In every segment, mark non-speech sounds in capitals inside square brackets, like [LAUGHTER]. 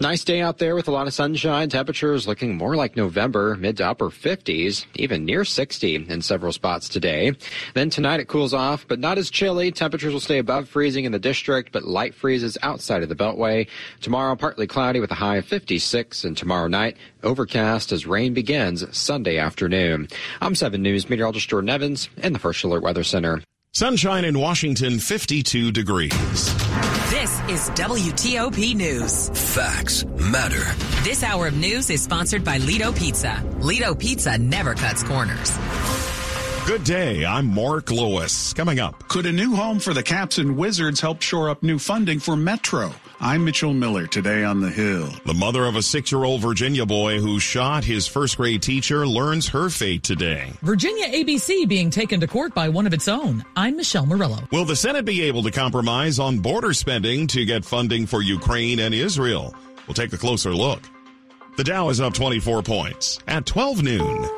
Nice day out there with a lot of sunshine. Temperatures looking more like November, mid to upper 50s, even near 60 in several spots today. Then tonight it cools off, but not as chilly. Temperatures will stay above freezing in the district, but light freezes outside of the Beltway. Tomorrow, partly cloudy with a high of 56, and tomorrow night, overcast as rain begins Sunday afternoon. I'm 7 News meteorologist Jordan Evans in the First Alert Weather Center. Sunshine in Washington, 52 degrees. Is WTOP News. Facts matter. This hour of news is sponsored by Lido Pizza. Lido Pizza never cuts corners. Good day. I'm Mark Lewis. Coming up. Could a new home for the Caps and Wizards help shore up new funding for Metro? I'm Mitchell Miller today on the Hill. The mother of a six year old Virginia boy who shot his first grade teacher learns her fate today. Virginia ABC being taken to court by one of its own. I'm Michelle Murillo. Will the Senate be able to compromise on border spending to get funding for Ukraine and Israel? We'll take a closer look. The Dow is up 24 points at 12 noon.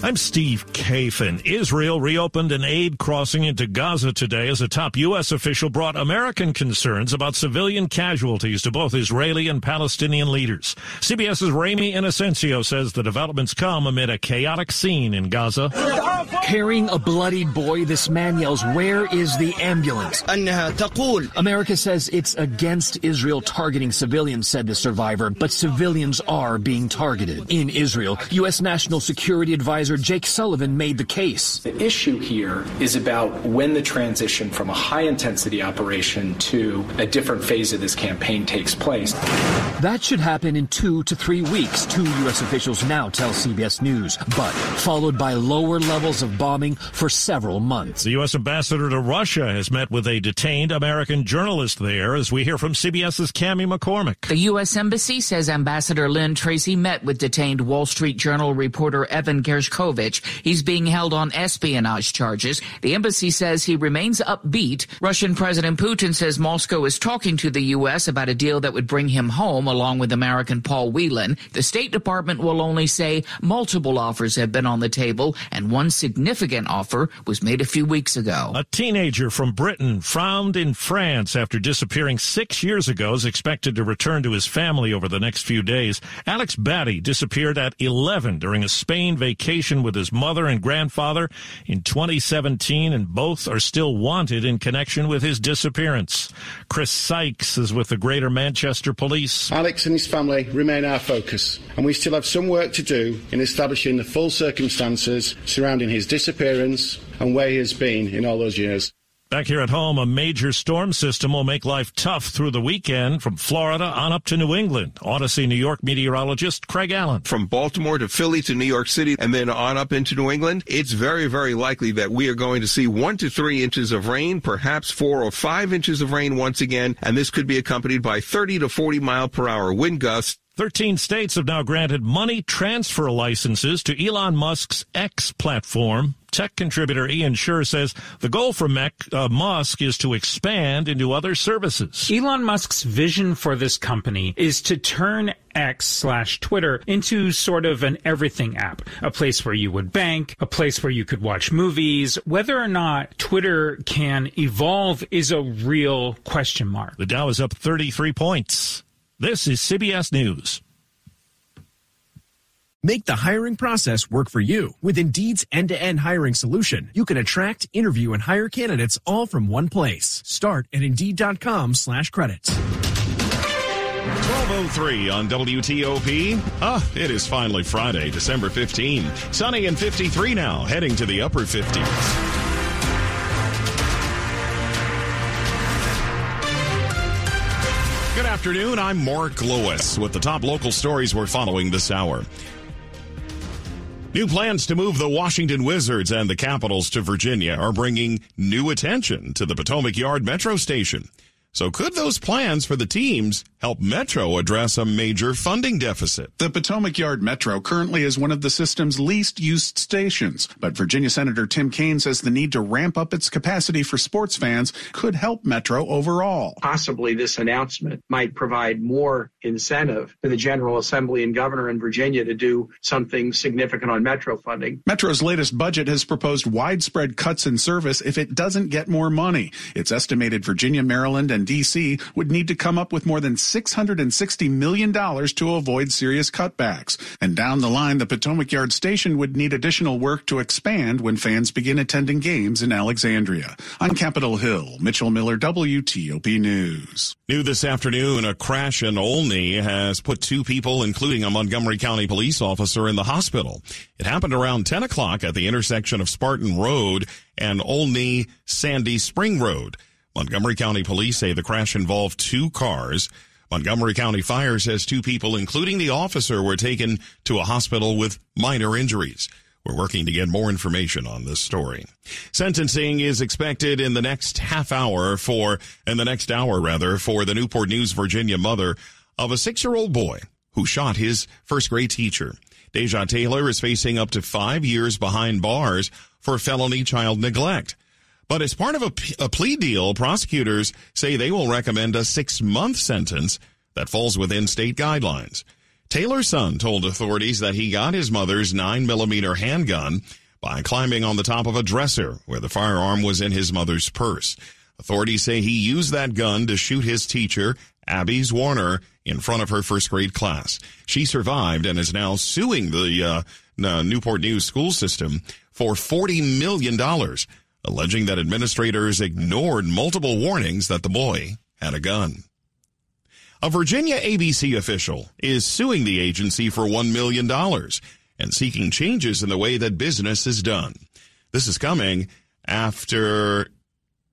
I'm Steve Kathan. Israel reopened an aid crossing into Gaza today as a top U.S. official brought American concerns about civilian casualties to both Israeli and Palestinian leaders. CBS's Ramy Inocencio says the developments come amid a chaotic scene in Gaza. Carrying a bloodied boy, this man yells, Where is the ambulance? America says it's against Israel targeting civilians, said the survivor, but civilians are being targeted. In Israel, U.S. National Security Advisor Jake Sullivan made the case. The issue here is about when the transition from a high intensity operation to a different phase of this campaign takes place. That should happen in two to three weeks, two U.S. officials now tell CBS News, but followed by lower levels of bombing for several months. The U.S. ambassador to Russia has met with a detained American journalist there, as we hear from CBS's Cami McCormick. The U.S. Embassy says Ambassador Lynn Tracy met with detained Wall Street Journal reporter Evan Gershkovich He's being held on espionage charges. The embassy says he remains upbeat. Russian President Putin says Moscow is talking to the U.S. about a deal that would bring him home along with American Paul Whelan. The State Department will only say multiple offers have been on the table and one significant offer was made a few weeks ago. A teenager from Britain found in France after disappearing six years ago is expected to return to his family over the next few days. Alex Batty disappeared at 11 during a Spain vacation with his mother and grandfather in 2017, and both are still wanted in connection with his disappearance. Chris Sykes is with the Greater Manchester Police. Alex and his family remain our focus, and we still have some work to do in establishing the full circumstances surrounding his disappearance and where he has been in all those years. Back here at home, a major storm system will make life tough through the weekend from Florida on up to New England. Odyssey, New York meteorologist Craig Allen. From Baltimore to Philly to New York City and then on up into New England, it's very, very likely that we are going to see one to three inches of rain, perhaps four or five inches of rain once again, and this could be accompanied by 30 to 40 mile per hour wind gusts. 13 states have now granted money transfer licenses to Elon Musk's X platform. Tech contributor Ian Sherr says the goal for Mech, uh, Musk is to expand into other services. Elon Musk's vision for this company is to turn X slash Twitter into sort of an everything app, a place where you would bank, a place where you could watch movies. Whether or not Twitter can evolve is a real question mark. The Dow is up 33 points. This is CBS News. Make the hiring process work for you. With Indeed's end-to-end hiring solution, you can attract, interview, and hire candidates all from one place. Start at Indeed.com slash credits. 1203 on WTOP. Ah, it is finally Friday, December 15. Sunny and 53 now, heading to the upper 50s. Good afternoon. I'm Mark Lewis with the top local stories we're following this hour. New plans to move the Washington Wizards and the Capitals to Virginia are bringing new attention to the Potomac Yard Metro Station. So could those plans for the teams help Metro address a major funding deficit? The Potomac Yard Metro currently is one of the system's least used stations, but Virginia Senator Tim Kaine says the need to ramp up its capacity for sports fans could help Metro overall. Possibly this announcement might provide more incentive to the General Assembly and governor in Virginia to do something significant on Metro funding. Metro's latest budget has proposed widespread cuts in service if it doesn't get more money. It's estimated Virginia, Maryland, and D.C. would need to come up with more than $660 million to avoid serious cutbacks. And down the line, the Potomac Yard Station would need additional work to expand when fans begin attending games in Alexandria. On Capitol Hill, Mitchell Miller, WTOP News. New this afternoon, a crash in Olney has put two people, including a Montgomery County police officer, in the hospital. It happened around 10 o'clock at the intersection of Spartan Road and Olney Sandy Spring Road. Montgomery County police say the crash involved two cars. Montgomery County Fire says two people, including the officer, were taken to a hospital with minor injuries. We're working to get more information on this story. Sentencing is expected in the next half hour for, in the next hour rather, for the Newport News, Virginia mother of a six-year-old boy who shot his first grade teacher. Deja Taylor is facing up to five years behind bars for felony child neglect. But as part of a, plea deal, prosecutors say they will recommend a six month sentence that falls within state guidelines. Taylor's son told authorities that he got his mother's 9mm handgun by climbing on the top of a dresser where the firearm was in his mother's purse. Authorities say he used that gun to shoot his teacher, Abby Zwerner, in front of her first grade class. She survived and is now suing the uh, Newport News school system for $40 million alleging that administrators ignored multiple warnings that the boy had a gun. A Virginia ABC official is suing the agency for $1 million and seeking changes in the way that business is done. This is coming after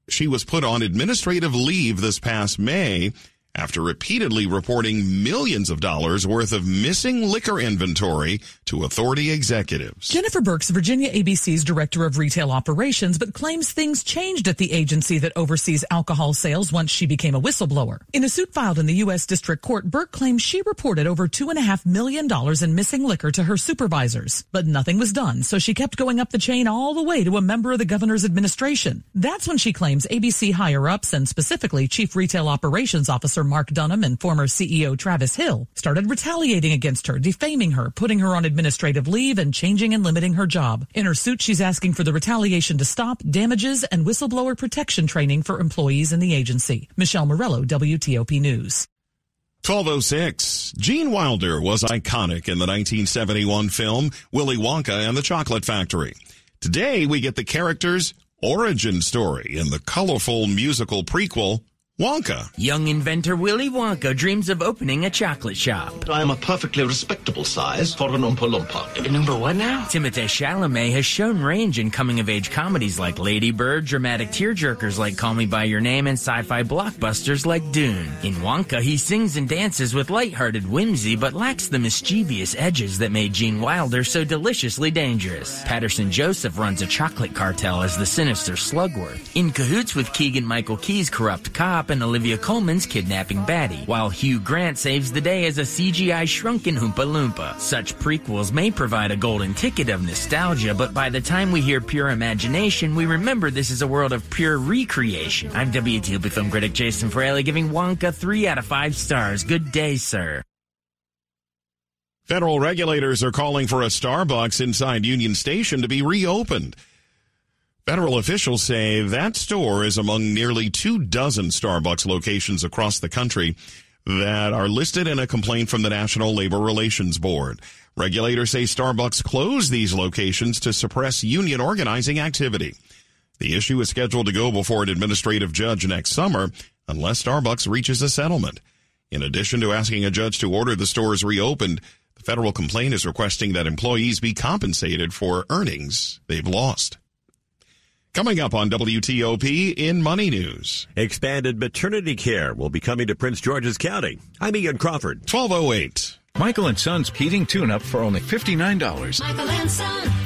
she was put on administrative leave this past May after repeatedly reporting millions of dollars worth of missing liquor inventory to authority executives. Jennifer Burks, Virginia ABC's director of retail operations, but claims things changed at the agency that oversees alcohol sales once she became a whistleblower. In a suit filed in the U.S. District Court, Burke claims she reported over $2.5 million in missing liquor to her supervisors, but nothing was done, so she kept going up the chain all the way to a member of the governor's administration. That's when she claims ABC higher ups and specifically Chief Retail Operations Officer Mark Dunham and former CEO Travis Hill started retaliating against her, defaming her, putting her on administrative leave, and changing and limiting her job. In her suit, she's asking for the retaliation to stop, damages, and whistleblower protection training for employees in the agency. Michelle Murillo, WTOP News. 1206. Gene Wilder was iconic in the 1971 film Willy Wonka and the Chocolate Factory. Today, we get the character's origin story in the colorful musical prequel Wonka. Young inventor Willy Wonka dreams of opening a chocolate shop. I am a perfectly respectable size for an Oompa Loompa. Number what now? Timothée Chalamet has shown range in coming-of-age comedies like Lady Bird, dramatic tearjerkers like Call Me By Your Name, and sci-fi blockbusters like Dune. In Wonka, he sings and dances with light-hearted whimsy, but lacks the mischievous edges that made Gene Wilder so deliciously dangerous. Paterson Joseph runs a chocolate cartel as the sinister Slugworth. In cahoots with Keegan-Michael Key's corrupt cop, and Olivia Colman's kidnapping baddie, while Hugh Grant saves the day as a CGI shrunken Oompa Loompa. Such prequels may provide a golden ticket of nostalgia, but by the time we hear pure imagination, we remember this is a world of pure recreation. I'm WTOP film critic Jason Fraley giving Wonka 3 out of 5 stars. Good day, sir. Federal regulators are calling for a Starbucks inside Union Station to be reopened. Federal officials say that store is among nearly two dozen Starbucks locations across the country that are listed in a complaint from the National Labor Relations Board. Regulators say Starbucks closed these locations to suppress union organizing activity. The issue is scheduled to go before an administrative judge next summer unless Starbucks reaches a settlement. In addition to asking a judge to order the stores reopened, the federal complaint is requesting that employees be compensated for earnings they've lost. Coming up on WTOP in Money News. Expanded maternity care will be coming to Prince George's County. I'm Ian Crawford. 1208. Michael and Son's heating tune-up for only $59. Michael and Son.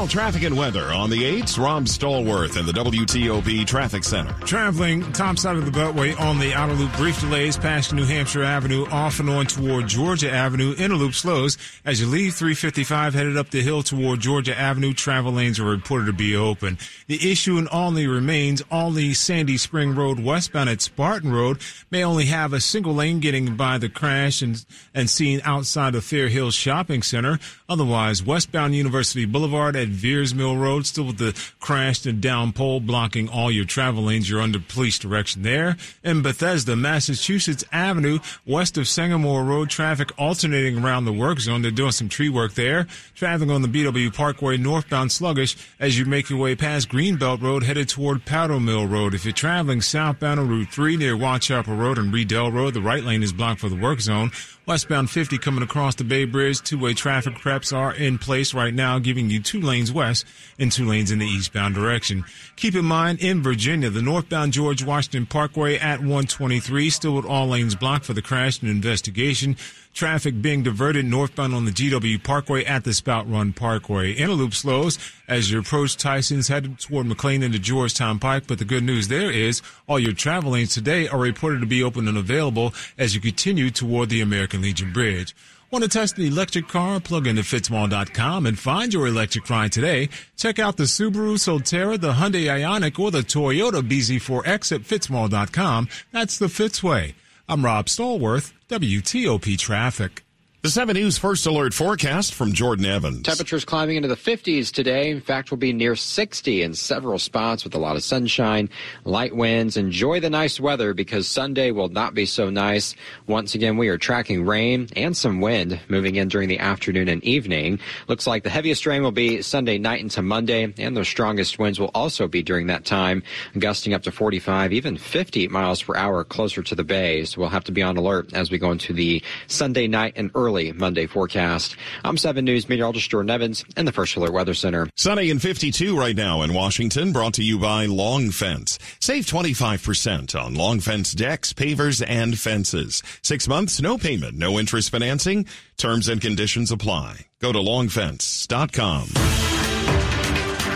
Now traffic and weather on the 8s. Rob Stallworth in the WTOP Traffic Center. Traveling top side of the Beltway on the outer loop, brief delays past New Hampshire Avenue, off and on toward Georgia Avenue. Inner loop slows as you leave 355 headed up the hill toward Georgia Avenue. Travel lanes are reported to be open. The issue in Olney remains Olney Sandy Spring Road westbound at Spartan Road may only have a single lane getting by the crash and, and seen outside of Fair Hills Shopping Center. Otherwise, westbound University Boulevard at Veirs Mill Road, still with the crashed and down pole blocking all your travel lanes. You're under police direction there. In Bethesda, Massachusetts Avenue, west of Sangamore Road, traffic alternating around the work zone. They're doing some tree work there. Traffic on the BW Parkway northbound sluggish as you make your way past Greenbelt Road headed toward Powder Mill Road. If you're traveling southbound on Route 3 near Waugh Chapel Road and Riedel Road, the right lane is blocked for the work zone. Westbound 50 coming across the Bay Bridge, two-way traffic preps are in place right now, giving you two lanes west and two lanes in the eastbound direction. Keep in mind, in Virginia, the northbound George Washington Parkway at 123, still with all lanes blocked for the crash and investigation. Traffic being diverted northbound on the GW Parkway at the Spout Run Parkway. Interloop slows as you approach Tyson's headed toward McLean into Georgetown Pike. But the good news there is all your travel lanes today are reported to be open and available as you continue toward the American Legion Bridge. Want to test the electric car? Plug into fitzmall.com and find your electric ride today. Check out the Subaru Solterra, the Hyundai Ioniq, or the Toyota BZ4X at fitzmall.com. That's the Fitzway. I'm Rob Stallworth, WTOP Traffic. The 7 News First Alert forecast from Jordan Evans. Temperatures climbing into the 50s today. In fact, we'll be near 60 in several spots with a lot of sunshine, light winds. Enjoy the nice weather because Sunday will not be so nice. Once again, we are tracking rain and some wind moving in during the afternoon and evening. Looks like the heaviest rain will be Sunday night into Monday, and the strongest winds will also be during that time, gusting up to 45, even 50 miles per hour closer to the bay. So we'll have to be on alert as we go into the Sunday night and early early Monday forecast. I'm 7 News meteorologist Jordan Evans in the First Alert Weather Center. Sunny and 52 right now in Washington, brought to you by Long Fence. Save 25% on Long Fence decks, pavers, and fences. Six months, no payment, no interest financing. Terms and conditions apply. Go to longfence.com.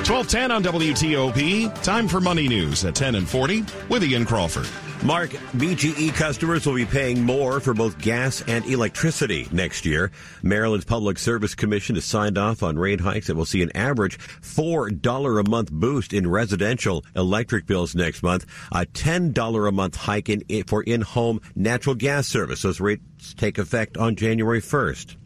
1210 on WTOP. Time for money news at 10 and 40 with Ian Crawford. Mark, BGE customers will be paying more for both gas and electricity next year. Maryland's Public Service Commission has signed off on rate hikes that will see an average $4 a month boost in residential electric bills next month, a $10 a month hike in, for in-home natural gas service. Those rates take effect on January 1st.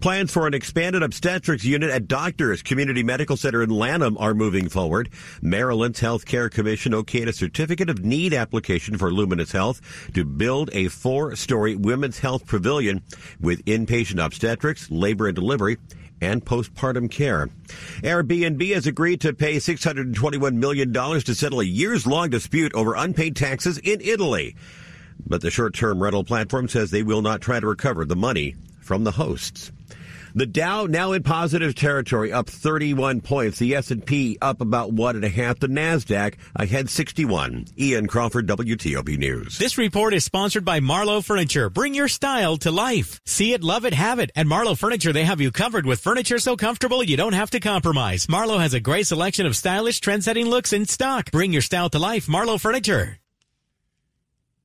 Plans for an expanded obstetrics unit at Doctors Community Medical Center in Lanham are moving forward. Maryland's Health Care Commission okayed a certificate of need application for Luminis Health to build a four-story women's health pavilion with inpatient obstetrics, labor and delivery, and postpartum care. Airbnb has agreed to pay $621 million to settle a years long dispute over unpaid taxes in Italy. But the short term rental platform says they will not try to recover the money from the hosts. The Dow now in positive territory, up 31 points. The S&P up about one and a half. The Nasdaq ahead 61. Ian Crawford, WTOP News. This report is sponsored by Marlowe Furniture. Bring your style to life. See it, love it, have it. At Marlowe Furniture, they have you covered with furniture so comfortable you don't have to compromise. Marlowe has a great selection of stylish, trend-setting looks in stock. Bring your style to life. Marlowe Furniture.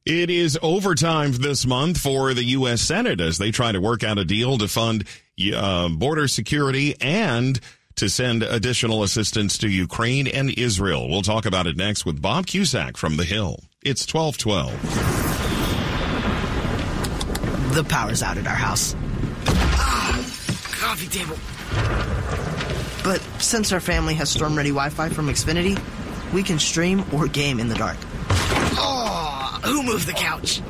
It is overtime this month for the U.S. Senate as they try to work out a deal to fund uh, border security and to send additional assistance to Ukraine and Israel. We'll talk about it next with Bob Cusack from The Hill. It's 1212. The power's out at our house. Ah, coffee table. But since our family has storm ready Wi Fi from Xfinity, we can stream or game in the dark. Who moved the couch?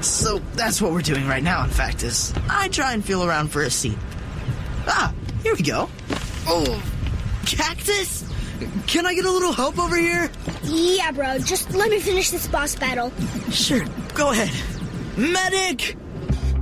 So that's what we're doing right now, in fact, is I try and feel around for a seat. Ah, here we go. Oh, cactus? Can I get a little help over here? Yeah, bro. Just let me finish this boss battle. Sure, go ahead. Medic!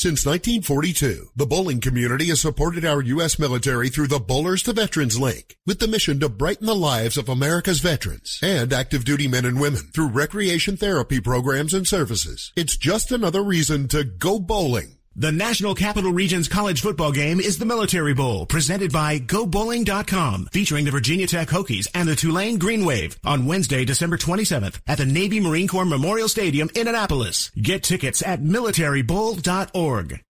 Since 1942, the bowling community has supported our U.S. military through the Bowlers to Veterans Link with the mission to brighten the lives of America's veterans and active duty men and women through recreation therapy programs and services. It's just another reason to go bowling. The National Capital Region's college football game is the Military Bowl, presented by GoBowling.com, featuring the Virginia Tech Hokies and the Tulane Green Wave on Wednesday, December 27th at the Navy Marine Corps Memorial Stadium in Annapolis. Get tickets at militarybowl.org.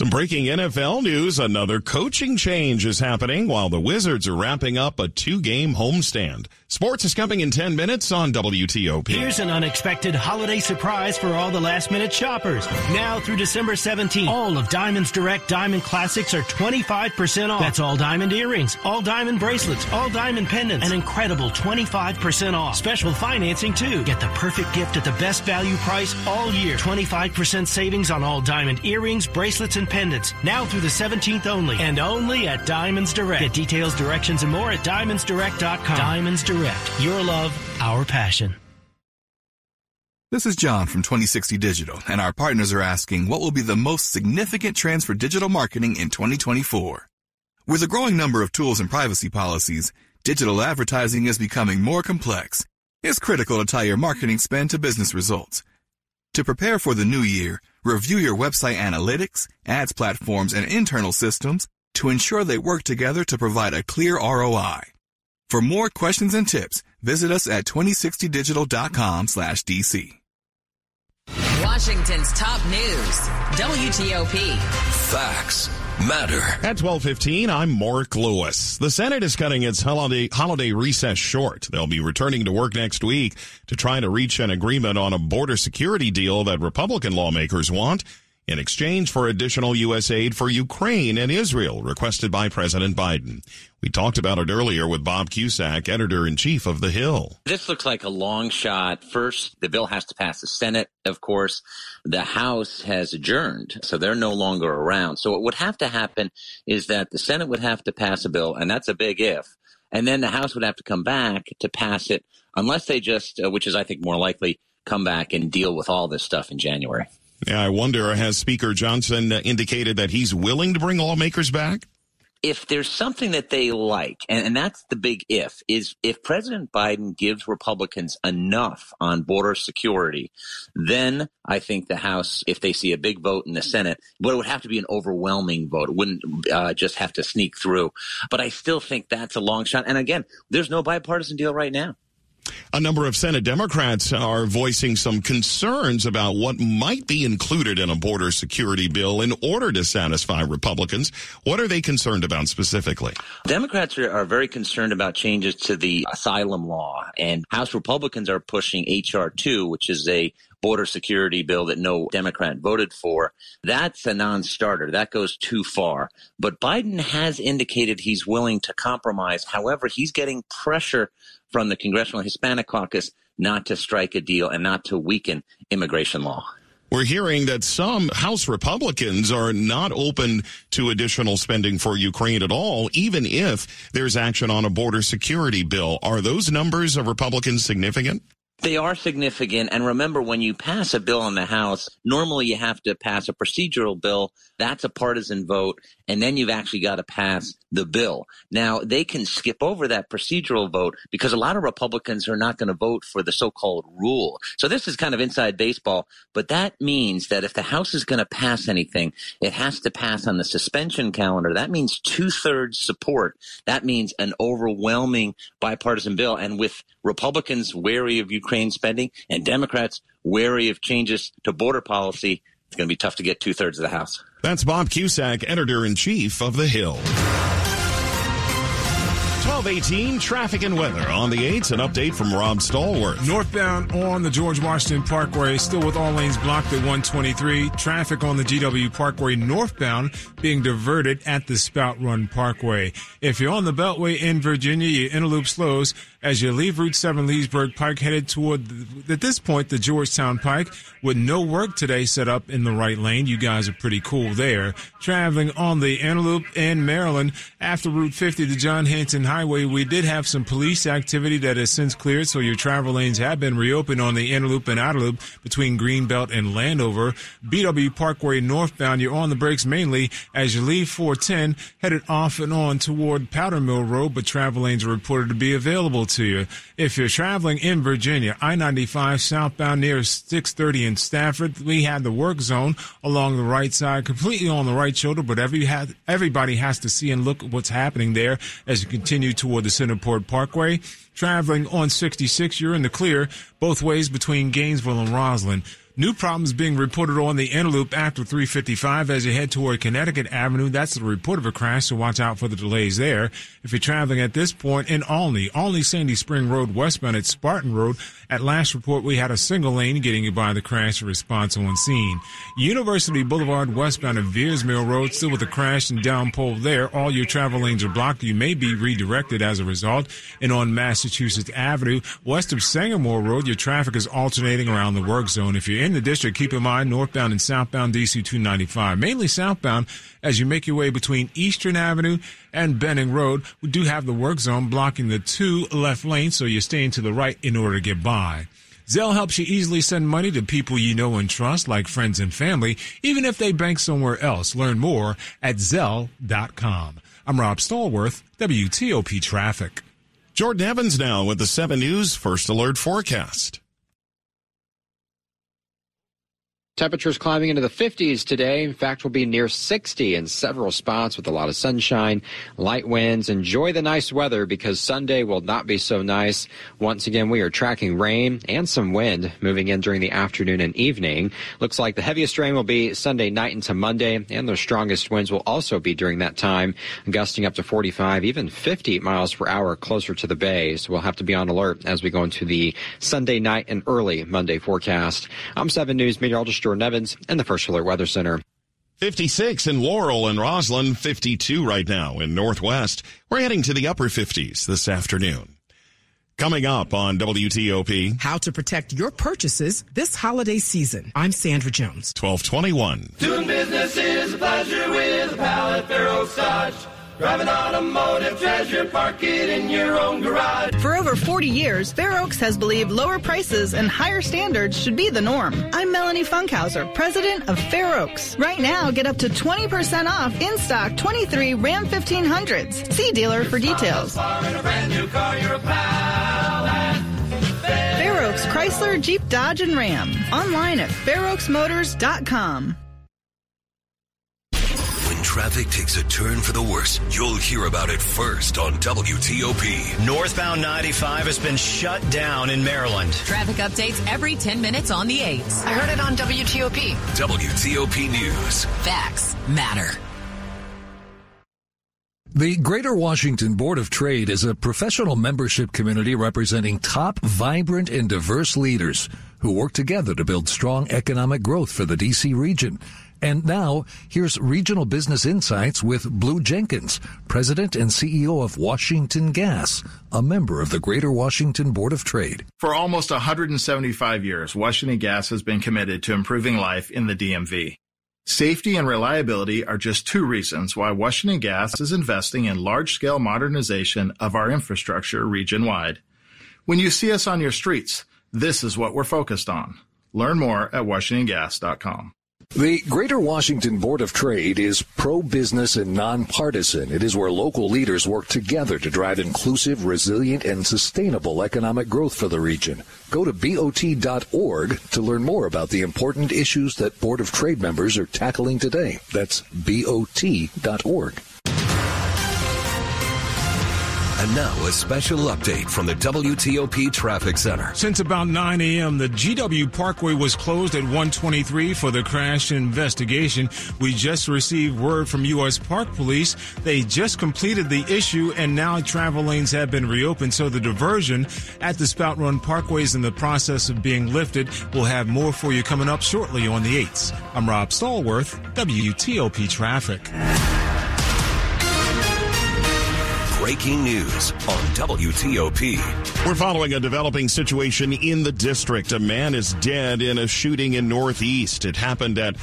Some breaking NFL news. Another coaching change is happening while the Wizards are wrapping up a two-game homestand. Sports is coming in 10 minutes on WTOP. Here's an unexpected holiday surprise for all the last-minute shoppers. Now through December 17th, all of Diamond's Direct Diamond Classics are 25% off. That's all diamond earrings, all diamond bracelets, all diamond pendants, an incredible 25% off. Special financing too. Get the perfect gift at the best value price all year. 25% savings on all diamond earrings, bracelets, and pendants. Now through the 17th only, and only at Diamonds Direct. Get details, directions, and more at diamondsdirect.com. Diamonds Direct. Your love, our passion. This is John from 2060 Digital, and our partners are asking what will be the most significant trends for digital marketing in 2024. With a growing number of tools and privacy policies, digital advertising is becoming more complex. It's critical to tie your marketing spend to business results. To prepare for the new year, review your website analytics, ads platforms, and internal systems to ensure they work together to provide a clear ROI. For more questions and tips, visit us at 2060digital.com slash DC. Washington's top news, WTOP. Facts matter. At 12:15, I'm Mark Lewis. The Senate is cutting its holiday holiday recess short. They'll be returning to work next week to try to reach an agreement on a border security deal that Republican lawmakers want in exchange for additional U.S. aid for Ukraine and Israel requested by President Biden. We talked about it earlier with Bob Cusack, editor in chief of The Hill. This looks like a long shot. First, the bill has to pass the Senate, of course. The House has adjourned, so they're no longer around. So what would have to happen is that the Senate would have to pass a bill, and that's a big if. And then the House would have to come back to pass it, unless they just, uh, which is, I think, more likely, come back and deal with all this stuff in January. Yeah, I wonder, has Speaker Johnson indicated that he's willing to bring lawmakers back? If there's something that they like, and, and, that's the big if, is if President Biden gives Republicans enough on border security, then I think the House, if they see a big vote in the Senate, but it would have to be an overwhelming vote. It wouldn't uh, just have to sneak through. But I still think that's a long shot. And again, there's no bipartisan deal right now. A number of Senate Democrats are voicing some concerns about what might be included in a border security bill in order to satisfy Republicans. What are they concerned about specifically? Democrats are, very concerned about changes to the asylum law, and House Republicans are pushing H.R. 2, which is a border security bill that no Democrat voted for. That's a non-starter. That goes too far. But Biden has indicated he's willing to compromise. However, he's getting pressure from the Congressional Hispanic Caucus not to strike a deal and not to weaken immigration law. We're hearing that some House Republicans are not open to additional spending for Ukraine at all, even if there's action on a border security bill. Are those numbers of Republicans significant? They are significant. And remember, when you pass a bill in the House, normally you have to pass a procedural bill. That's a partisan vote. And then you've actually got to pass the bill. Now, they can skip over that procedural vote because a lot of Republicans are not going to vote for the so-called rule. So this is kind of inside baseball, but that means that if the House is going to pass anything, it has to pass on the suspension calendar. That means two thirds support. That means an overwhelming bipartisan bill. And with Republicans wary of Ukraine spending and Democrats wary of changes to border policy, it's going to be tough to get two thirds of the House. That's Bob Cusack, editor in chief of The Hill. 1218 traffic and weather on the 8s. An update from Rob Stallworth. Northbound on the George Washington Parkway, still with all lanes blocked at 123. Traffic on the GW Parkway northbound being diverted at the Spout Run Parkway. If you're on the Beltway in Virginia, your inner loop slows as you leave Route 7 Leesburg Pike headed toward, the, at this point, the Georgetown Pike with no work today set up in the right lane. You guys are pretty cool there. Traveling on the loop in Maryland after Route 50 to John Hanson Highway, we did have some police activity that has since cleared, so your travel lanes have been reopened on the loop and outer loop between Greenbelt and Landover. BW Parkway northbound, you're on the brakes mainly as you leave 410, headed off and on toward Powder Mill Road, but travel lanes are reported to be available to you. If you're traveling in Virginia, I-95 southbound near 630 in Stafford, we had the work zone along the right side, completely on the right shoulder, but every everybody has to see and look at what's happening there as you continue toward the Centreport Parkway. Traveling on 66, you're in the clear both ways between Gainesville and Rosslyn. New problems being reported on the inner loop after 355 as you head toward Connecticut Avenue. That's the report of a crash, so watch out for the delays there. If you're traveling at this point in Olney, Olney Sandy Spring Road westbound at Spartan Road, at last report we had a single lane getting you by the crash response on scene. University Boulevard westbound at Veirs Mill Road, still with a crash and down pole there. All your travel lanes are blocked. You may be redirected as a result. And on Massachusetts Avenue, west of Sangamore Road, your traffic is alternating around the work zone. If you're in the district, keep in mind northbound and southbound DC 295, mainly southbound as you make your way between Eastern Avenue and Benning Road. We do have the work zone blocking the two left lanes, so you're staying to the right in order to get by. Zelle helps you easily send money to people you know and trust, like friends and family, even if they bank somewhere else. Learn more at Zelle.com. I'm Rob Stallworth, WTOP Traffic. Jordan Evans now with the 7 News First Alert Forecast. Temperatures climbing into the 50s today. In fact, we'll be near 60 in several spots with a lot of sunshine, light winds. Enjoy the nice weather because Sunday will not be so nice. Once again, we are tracking rain and some wind moving in during the afternoon and evening. Looks like the heaviest rain will be Sunday night into Monday, and the strongest winds will also be during that time, gusting up to 45, even 50 miles per hour closer to the bay. So we'll have to be on alert as we go into the Sunday night and early Monday forecast. I'm 7 News meteorologist Jordan Evans in the First Alert Weather Center. 56 in Laurel and Rosslyn, 52 right now in Northwest. We're heading to the upper 50s this afternoon. Coming up on WTOP. How to protect your purchases this holiday season. I'm Sandra Jones. 1221. Doing business is a pleasure with a pal at Fair Dodge. Drive an automotive treasure, park it in your own garage. For over 40 years, Fair Oaks has believed lower prices and higher standards should be the norm. I'm Melanie Funkhauser, president of Fair Oaks. Right now, get up to 20% off in stock 23 Ram 1500s. See dealer for details. Fair Oaks Chrysler, Jeep, Dodge, and Ram. Online at fairoaksmotors.com traffic takes a turn for the worse, you'll hear about it first on WTOP. Northbound 95 has been shut down in Maryland. Traffic updates every 10 minutes on the 8s. I heard it on WTOP. WTOP News. Facts matter. The Greater Washington Board of Trade is a professional membership community representing top, vibrant, and diverse leaders who work together to build strong economic growth for the DC region. And now, here's Regional Business Insights with Blue Jenkins, President and CEO of Washington Gas, a member of the Greater Washington Board of Trade. For almost 175 years, Washington Gas has been committed to improving life in the DMV. Safety and reliability are just two reasons why Washington Gas is investing in large-scale modernization of our infrastructure region-wide. When you see us on your streets, This is what we're focused on. Learn more at WashingtonGas.com. The Greater Washington Board of Trade is pro-business and nonpartisan. It is where local leaders work together to drive inclusive, resilient, and sustainable economic growth for the region. Go to BOT.org to learn more about the important issues that Board of Trade members are tackling today. That's BOT.org. And now a special update from the WTOP Traffic Center. Since about 9 a.m., the GW Parkway was closed at 123 for the crash investigation. We just received word from U.S. Park Police. They just completed the issue and now travel lanes have been reopened. So the diversion at the Spout Run Parkway is in the process of being lifted. We'll have more for you coming up shortly on the 8th. I'm Rob Stallworth, WTOP Traffic. Breaking news on WTOP. We're following a developing situation in the district. A man is dead in a shooting in Northeast. It happened at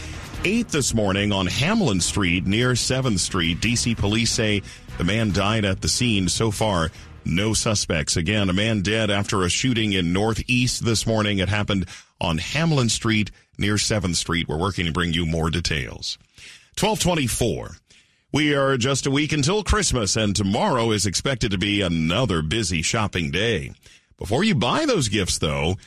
8 this morning on Hamlin Street near 7th Street. DC police say the man died at the scene. So far, no suspects. Again, a man dead after a shooting in Northeast this morning. It happened on Hamlin Street near 7th Street. We're working to bring you more details. 1224. We are just a week until Christmas, and tomorrow is expected to be another busy shopping day. Before you buy those gifts, though,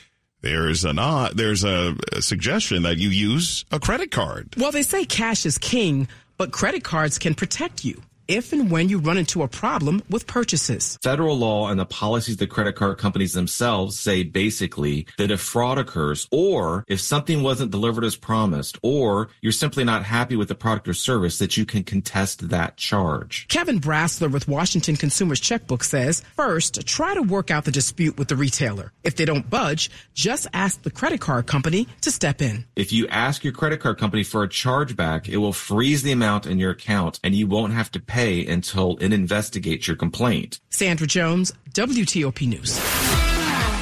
there's an uh, there's a, a suggestion that you use a credit card. Well, they say cash is king, but credit cards can protect you if and when you run into a problem with purchases. Federal law and the policies the credit card companies themselves say basically that if fraud occurs or if something wasn't delivered as promised or you're simply not happy with the product or service that you can contest that charge. Kevin Brasler with Washington Consumers Checkbook says, first, try to work out the dispute with the retailer. If they don't budge, just ask the credit card company to step in. If you ask your credit card company for a chargeback, it will freeze the amount in your account and you won't have to pay until it investigates your complaint. Sandra Jones, WTOP News.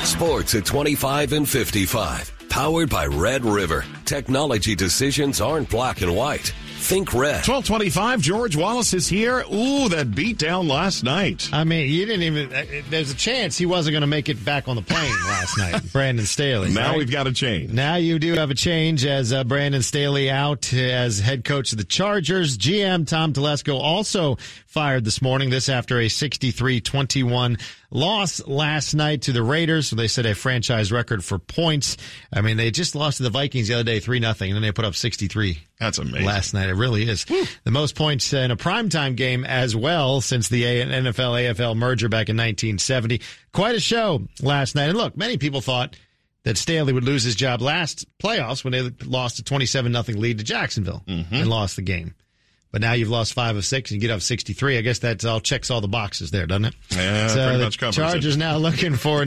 Sports at 25 and 55. Powered by Red River. Technology decisions aren't black and white. Think red. 1225, George Wallace is here. Ooh, that beat down last night. I mean, you didn't even, uh, there's a chance he wasn't going to make it back on the plane [LAUGHS] last night, Brandon Staley. Now right? we've got a change. Now you do have a change as uh, Brandon Staley out as head coach of the Chargers. GM Tom Telesco also fired this morning. This after a 63-21 loss last night to the Raiders. So they set a franchise record for points. I mean, they just lost to the Vikings the other day, 3 nothing, and then they put up 63. That's amazing. Last night. It really is. The most points in a primetime game as well since the NFL AFL merger back in 1970. Quite a show last night. And look, many people thought that Staley would lose his job last playoffs when they lost a 27 nothing lead to Jacksonville Mm-hmm. and lost the game. But now you've lost five of six and you get up 63. I guess that all checks all the boxes there, doesn't it? Yeah, so pretty the much covers it. Now looking for